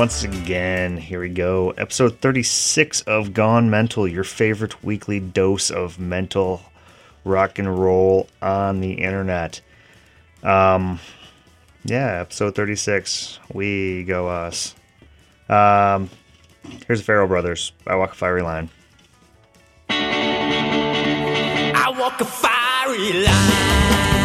Once again, here we go. Episode 36 of Gone Mental, your favorite weekly dose of mental rock and roll on the internet. Um, yeah, episode 36. We go us. Um, here's the Farrell Brothers. I walk a fiery line. I walk a fiery line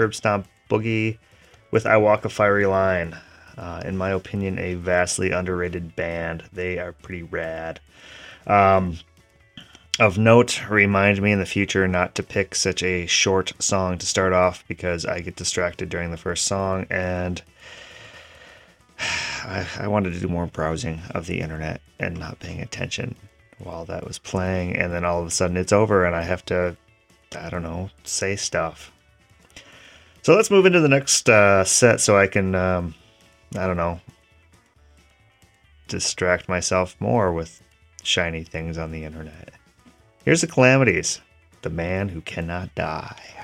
Curb Stomp Boogie with I Walk a Fiery Line. Uh, in my opinion, a vastly underrated band. They are pretty rad. Um, of note, remind me in the future not to pick such a short song to start off because I get distracted during the first song and I, I wanted to do more browsing of the internet and not paying attention while that was playing. And then all of a sudden it's over and I have to, I don't know, say stuff. So let's move into the next uh, set so I can, um, I don't know, distract myself more with shiny things on the internet. Here's the Calamities The Man Who Cannot Die.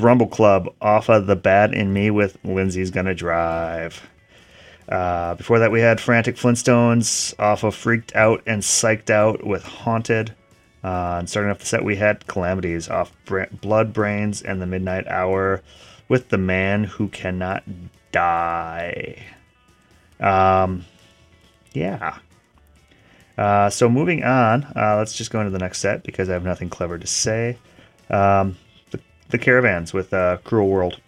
Rumble Club off of The Bad in Me with Lindsay's Gonna Drive. Uh, before that, we had Frantic Flintstones off of Freaked Out and Psyched Out with Haunted. Uh, and starting off the set, we had Calamities off Bra- Blood Brains and The Midnight Hour with The Man Who Cannot Die. Um, yeah. Uh, so moving on, uh, let's just go into the next set because I have nothing clever to say. Um, the caravans with uh, Cruel World.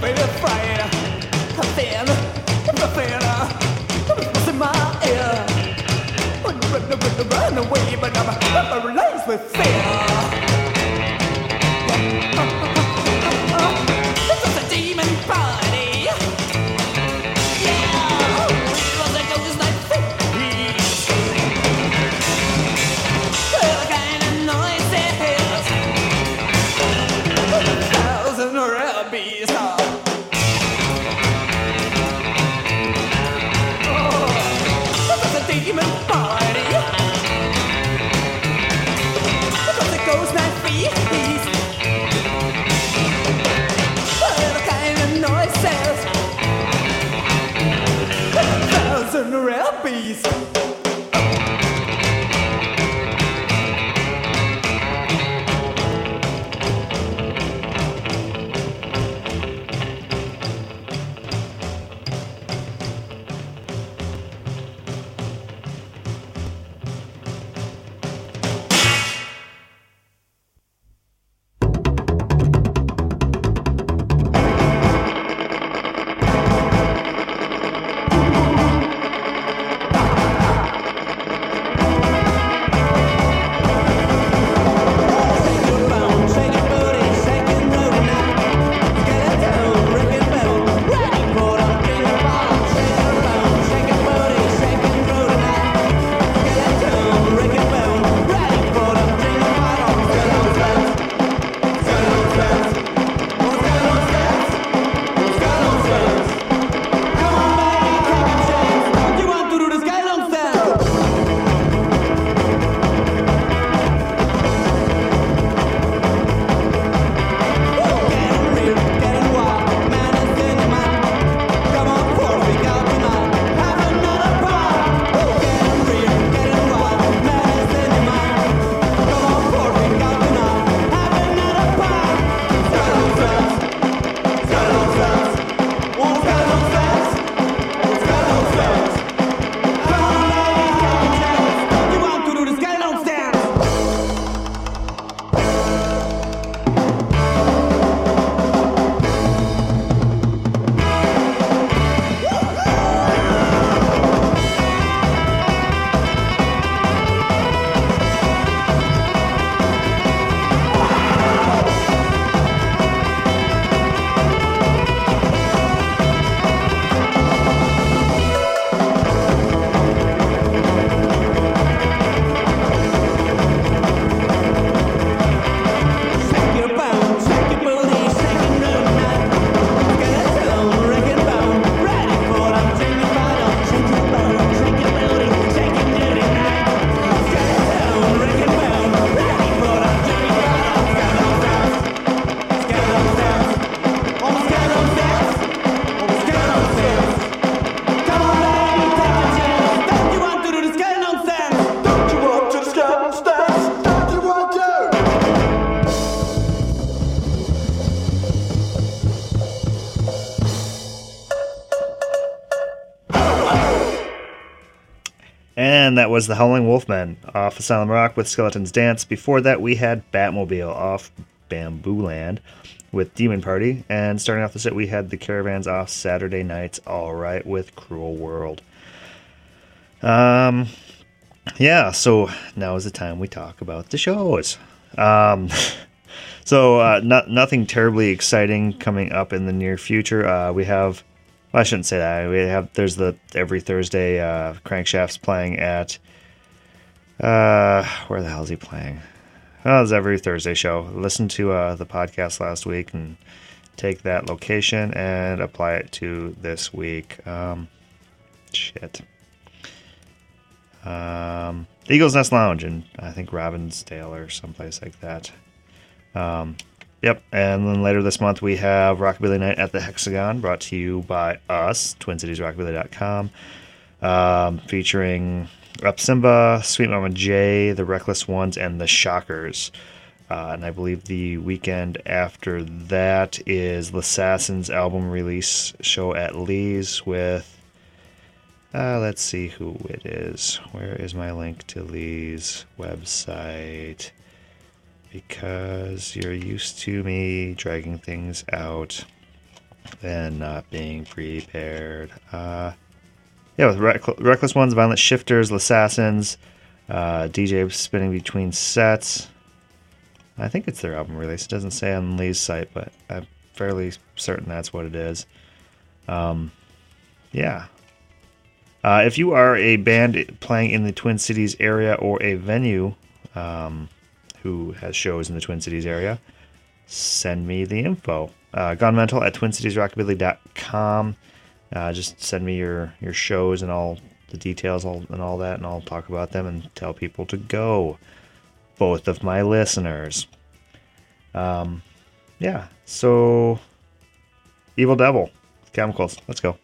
baby afraid Nothing, nothing What's in my ear Run, run, run, run away But I'm, a That was the Howling Wolfmen off Asylum Rock with Skeleton's Dance. Before that, we had Batmobile off Bamboo Land with Demon Party. And starting off the set, we had the Caravans off Saturday Nights All Right with Cruel World. Um, yeah, so now is the time we talk about the shows. Um, so uh, not, nothing terribly exciting coming up in the near future. Uh, we have, well, I shouldn't say that. We have there's the every Thursday uh, Crankshafts playing at. Uh, where the hell is he playing? Oh, it's every Thursday show. Listen to uh, the podcast last week and take that location and apply it to this week. Um, shit. Um, Eagles Nest Lounge and I think Robbinsdale or someplace like that. Um, yep. And then later this month we have Rockabilly Night at the Hexagon, brought to you by us, TwinCitiesRockabilly.com, um, featuring Up Simba, Sweet Mama J, The Reckless Ones, and The Shockers. Uh, and I believe the weekend after that is L'Assassin's album release show at Lee's with uh, let's see who it is. Where is my link to Lee's website? Because you're used to me dragging things out and not being prepared. Uh, yeah, with Reck- Reckless Ones, Violent Shifters, Assassins, uh, DJ spinning between sets. I think it's their album release. It doesn't say on Lee's site, but I'm fairly certain that's what it is. Um, yeah, uh, if you are a band playing in the Twin Cities area or a venue um, who has shows in the Twin Cities area, send me the info. Uh, Gone Mental at TwinCitiesRockabilly.com. Uh, just send me your, your shows and all the details and all that, and I'll talk about them and tell people to go. Both of my listeners. Um, yeah, so Evil Devil, Chemicals. Let's go.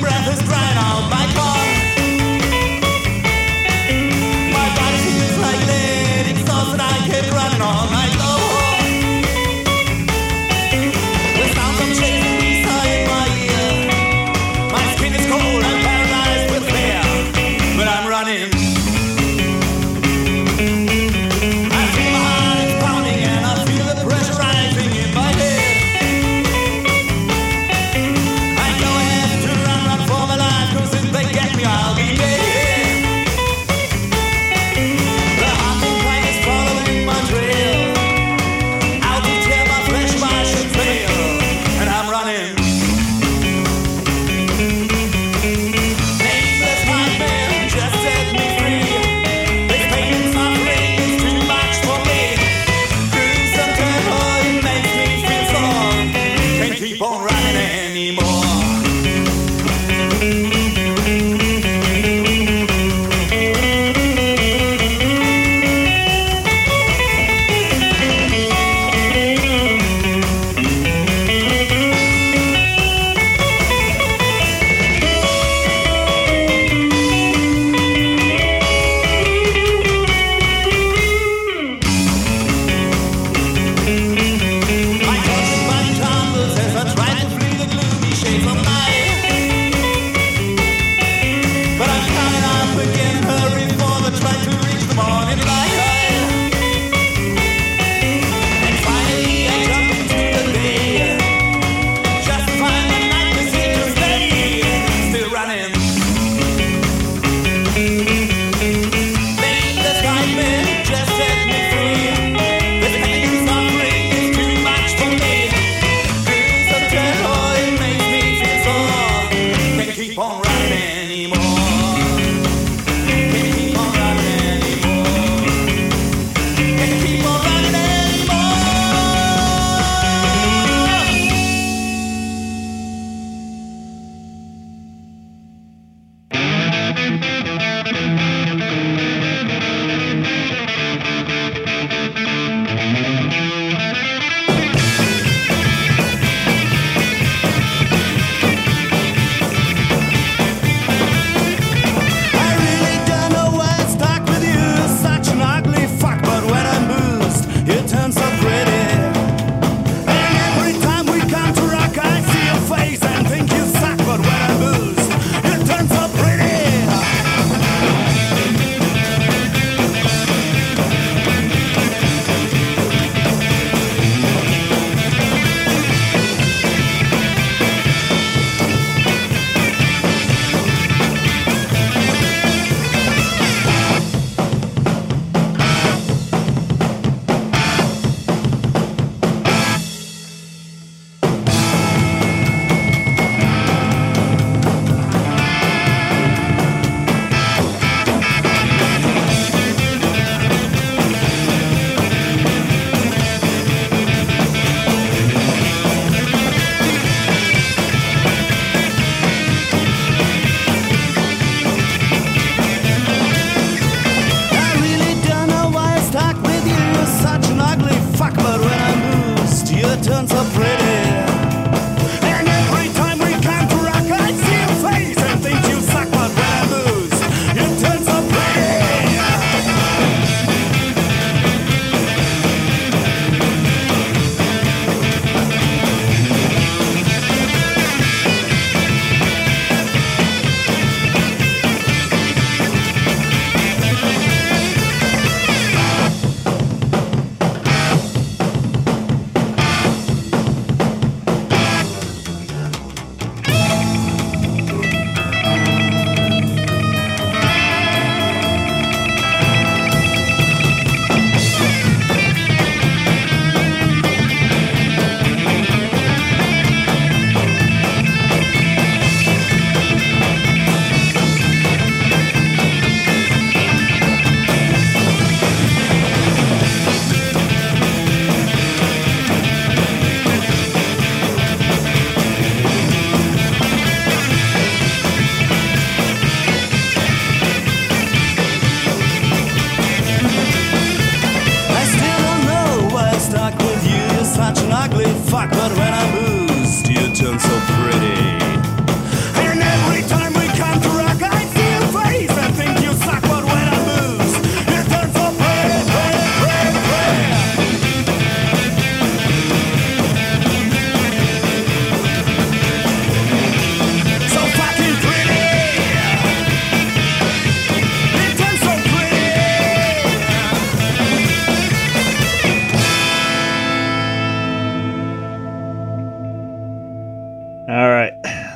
breath is dried out. My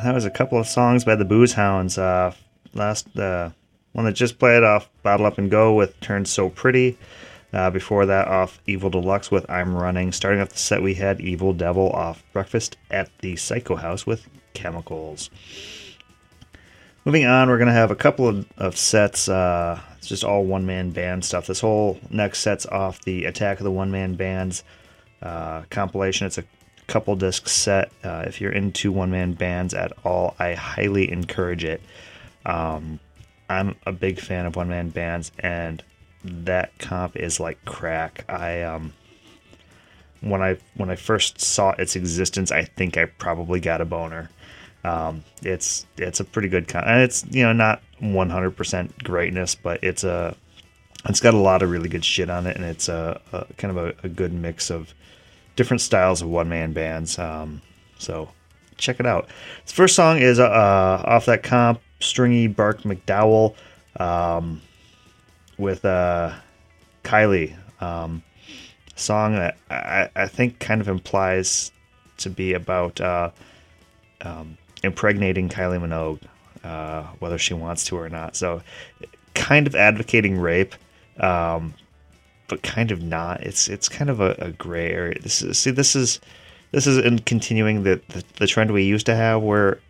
is a couple of songs by the Booze Hounds. Uh, last uh, one that just played off Bottle Up and Go with Turn So Pretty. Uh, before that, off Evil Deluxe with I'm Running. Starting off the set, we had Evil Devil off Breakfast at the Psycho House with Chemicals. Moving on, we're going to have a couple of, of sets. Uh, it's just all one man band stuff. This whole next set's off the Attack of the One Man Bands uh, compilation. It's a couple disc set. Uh, if you're into one man bands at all, I highly encourage it. Um, I'm a big fan of one man bands, and that comp is like crack. I um, when I when I first saw its existence, I think I probably got a boner. Um, it's it's a pretty good comp. and it's you know not 100% greatness, but it's a it's got a lot of really good shit on it, and it's a, a kind of a, a good mix of different styles of one man bands. Um, so check it out. The first song is uh, off that comp, Stringy Bark McDowell, um, with uh, Kylie. Um, song that I, I think kind of implies to be about uh, um, impregnating Kylie Minogue, uh, whether she wants to or not. So, kind of advocating rape, um, but kind of not. It's it's kind of a, a gray area. This is see this is this is in continuing the, the the trend we used to have where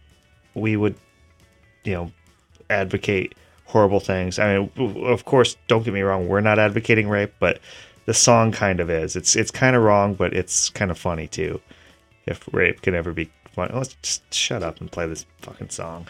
we would you know advocate horrible things. I mean, of course, don't get me wrong, we're not advocating rape, but the song kind of is. It's it's kind of wrong, but it's kind of funny too. If rape can ever be funny, oh, let's just shut up and play this fucking song.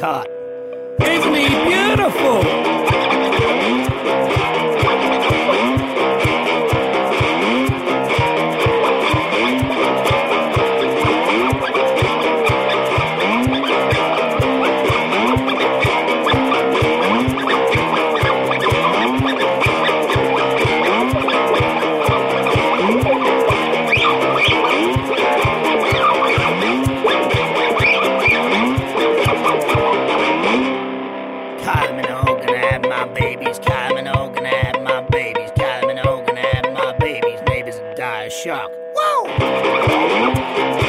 cut. Die shock. Whoa!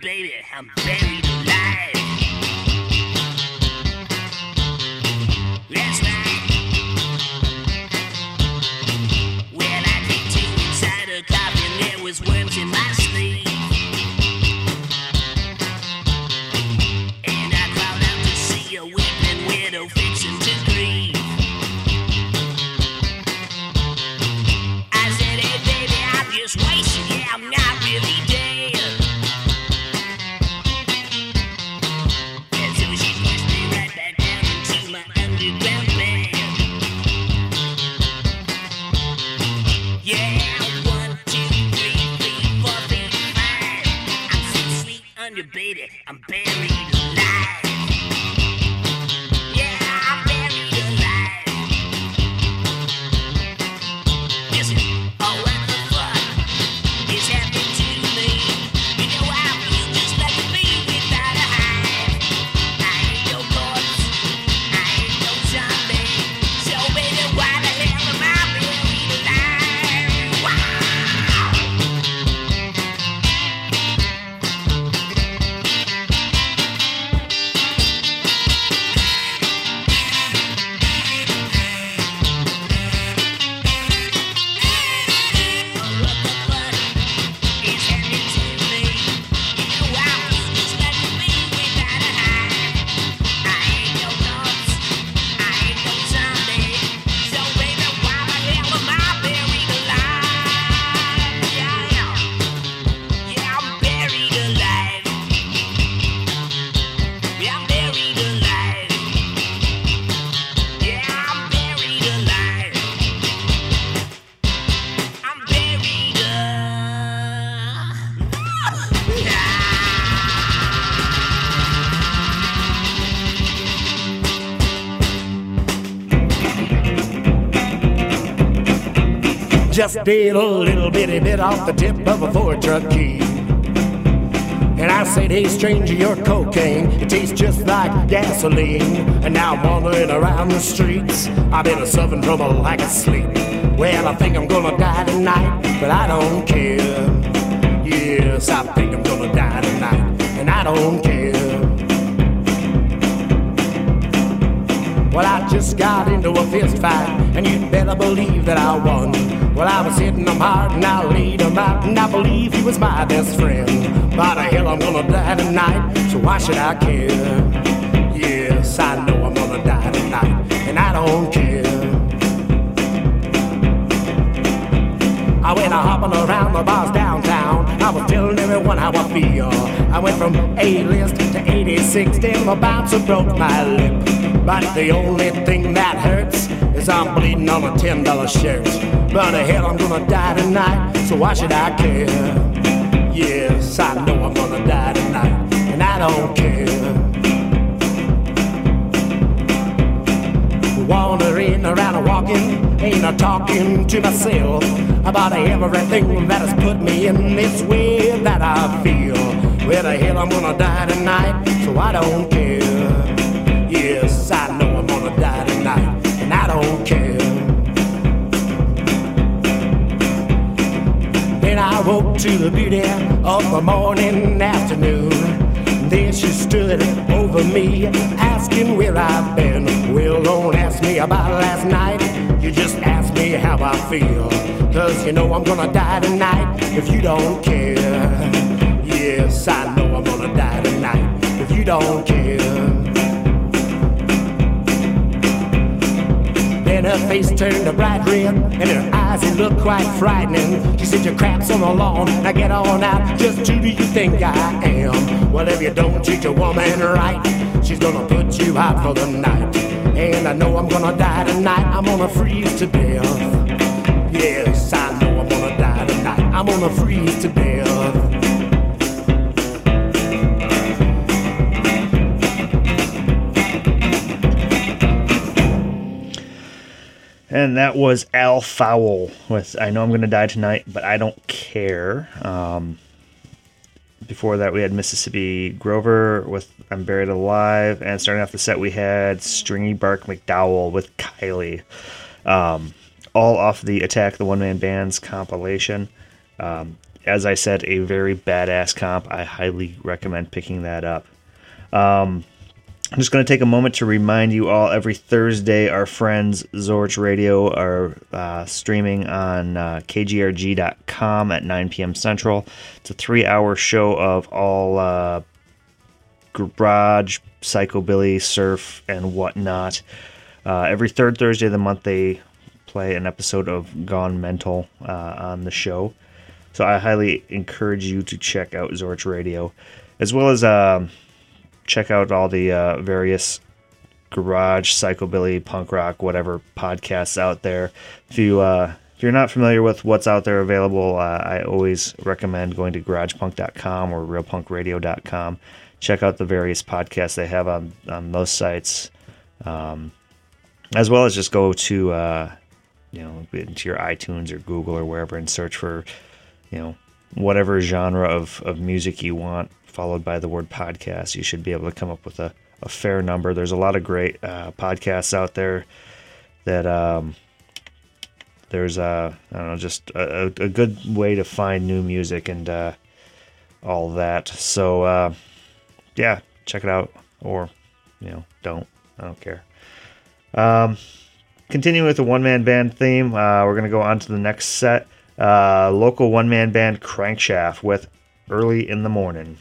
baby, I'm baby. Just did a little bitty bit off the tip of a Ford truck key. And I said, hey stranger, you're cocaine. It tastes just like gasoline. And now I'm wandering around the streets. I've been suffering from a lack of sleep. Well, I think I'm gonna die tonight, but I don't care. Yes, I think I'm gonna die tonight, and I don't care. Well, I just got into a fist fight, and you'd better believe that I won. Well, I was hitting him hard, and I laid him out, and I believe he was my best friend. By the hell, I'm gonna die tonight, so why should I care? Yes, I know I'm gonna die tonight, and I don't care. I went a hopping around the bars downtown. I was telling everyone how I feel. I went from A-list to 86, till my bouncer broke my lip. But the only thing that hurts is I'm bleeding on a ten dollar shirt. But hell, I'm gonna die tonight, so why should I care? Yes, I know I'm gonna die tonight, and I don't care. Wandering around walking, ain't I talking to myself about everything that has put me in this way that I feel. Where the hell I'm gonna die tonight, so I don't care. To the beauty of the morning afternoon. Then she stood over me, asking where I've been. Well, don't ask me about last night. You just ask me how I feel. Cause you know I'm gonna die tonight if you don't care. Yes, I know I'm gonna die tonight if you don't care. Her face turned a bright red, and her eyes it looked quite frightening. She said, "Your crap's on the lawn. Now get on out. Just who do you think I am? Well, if you don't treat your woman right, she's gonna put you out for the night. And I know I'm gonna die tonight. I'm gonna freeze to death. Yes, I know I'm gonna die tonight. I'm gonna freeze to death. And that was Al Foul with I Know I'm Gonna Die Tonight, but I Don't Care. Um, before that, we had Mississippi Grover with I'm Buried Alive. And starting off the set, we had Stringy Bark McDowell with Kylie. Um, all off the Attack the One Man Band's compilation. Um, as I said, a very badass comp. I highly recommend picking that up. Um, I'm just going to take a moment to remind you all every Thursday, our friends Zorch Radio are uh, streaming on uh, kgrg.com at 9 p.m. Central. It's a three hour show of all uh, garage, psychobilly, surf, and whatnot. Uh, every third Thursday of the month, they play an episode of Gone Mental uh, on the show. So I highly encourage you to check out Zorch Radio, as well as um, check out all the uh, various garage, psychobilly, punk rock, whatever podcasts out there. If you uh, if you're not familiar with what's out there available, uh, I always recommend going to garagepunk.com or realpunkradio.com. Check out the various podcasts they have on on those sites, um, as well as just go to uh, you know into your iTunes or Google or wherever and search for you know whatever genre of, of music you want followed by the word podcast you should be able to come up with a, a fair number. There's a lot of great uh, podcasts out there that um, there's a I don't know just a, a good way to find new music and uh, all that. So uh, yeah check it out or you know don't. I don't care. Um, continuing with the one man band theme, uh, we're going to go on to the next set. Uh, local one man band Crankshaft with Early in the Morning.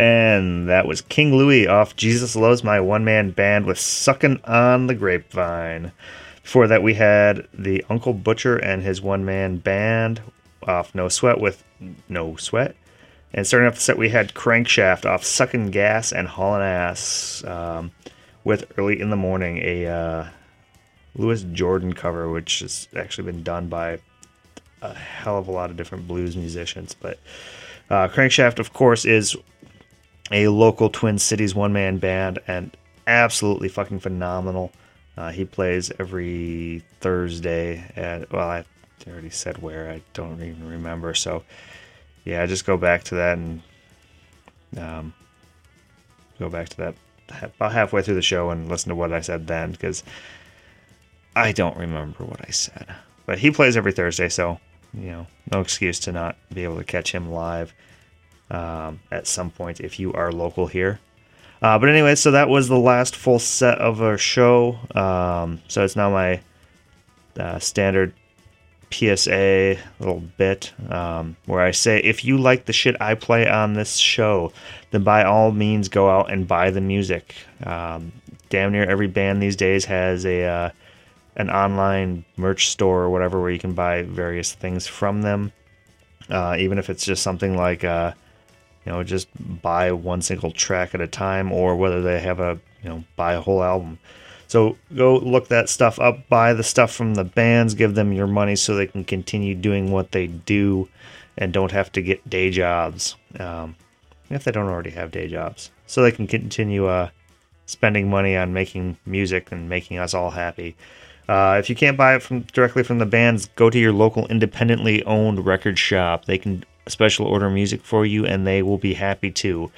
And that was King Louis off Jesus Loves My One Man Band with Suckin' on the Grapevine. Before that, we had the Uncle Butcher and his one man band off No Sweat with No Sweat. And starting off the set, we had Crankshaft off Suckin' Gas and Haulin' Ass um, with Early in the Morning, a uh, Louis Jordan cover, which has actually been done by a hell of a lot of different blues musicians. But uh, Crankshaft, of course, is a local Twin Cities one man band and absolutely fucking phenomenal. Uh, he plays every Thursday at, well, I already said where, I don't even remember. So, yeah, just go back to that and um, go back to that about halfway through the show and listen to what I said then because I don't remember what I said. But he plays every Thursday, so, you know, no excuse to not be able to catch him live um, at some point if you are local here. Uh, but anyway, so that was the last full set of our show. Um, so it's now my uh, standard PSA little bit um, where I say if you like the shit I play on this show, then by all means go out and buy the music. Um, damn near every band these days has a uh, an online merch store or whatever where you can buy various things from them. Uh, even if it's just something like uh, you know just buy one single track at a time or whether they have a you know buy a whole album. So go look that stuff up buy the stuff from the bands give them your money so they can continue doing what they do and don't have to get day jobs um, if they don't already have day jobs. So they can continue uh, spending money on making music and making us all happy. Uh, if you can't buy it from directly from the bands, go to your local independently owned record shop. They can special order music for you, and they will be happy to.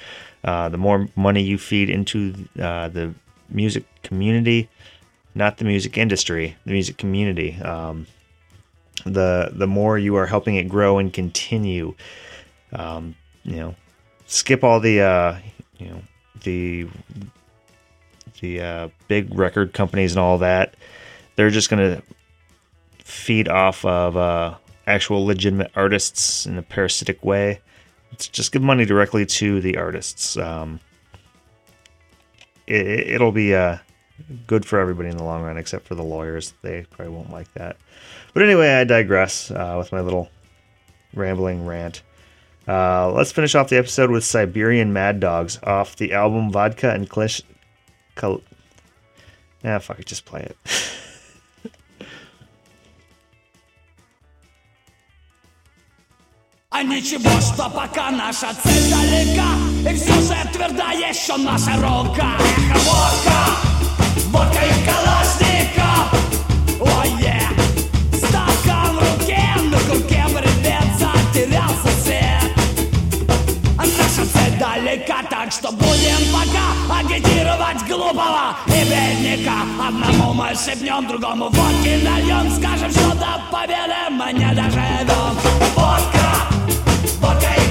Uh, the more money you feed into uh, the music community, not the music industry, the music community, um, the the more you are helping it grow and continue. Um, you know, skip all the uh, you know the the uh, big record companies and all that they're just to feed off of uh, actual legitimate artists in a parasitic way. It's just give money directly to the artists. Um, it, will be uh, good for everybody in the long run, except for the lawyers. They probably won't like that. But anyway, I digress uh, with my little rambling rant. Uh, let's finish off the episode with Siberian Mad Dogs off the album Vodka and Klish. Kal- ah, fuck it, just play it. А ничего, что пока наша цель далека И все же тверда еще наша рука. Эхо водка, водка и калашников Ой, yeah. Стакан в руке, на курке привет Затерялся свет А Наша цель далека, так что будем пока агитировать глупого и бедняка Одному мы шепнем, другому водки нальем. Скажем, что до победы мы не доживем Водка, Porque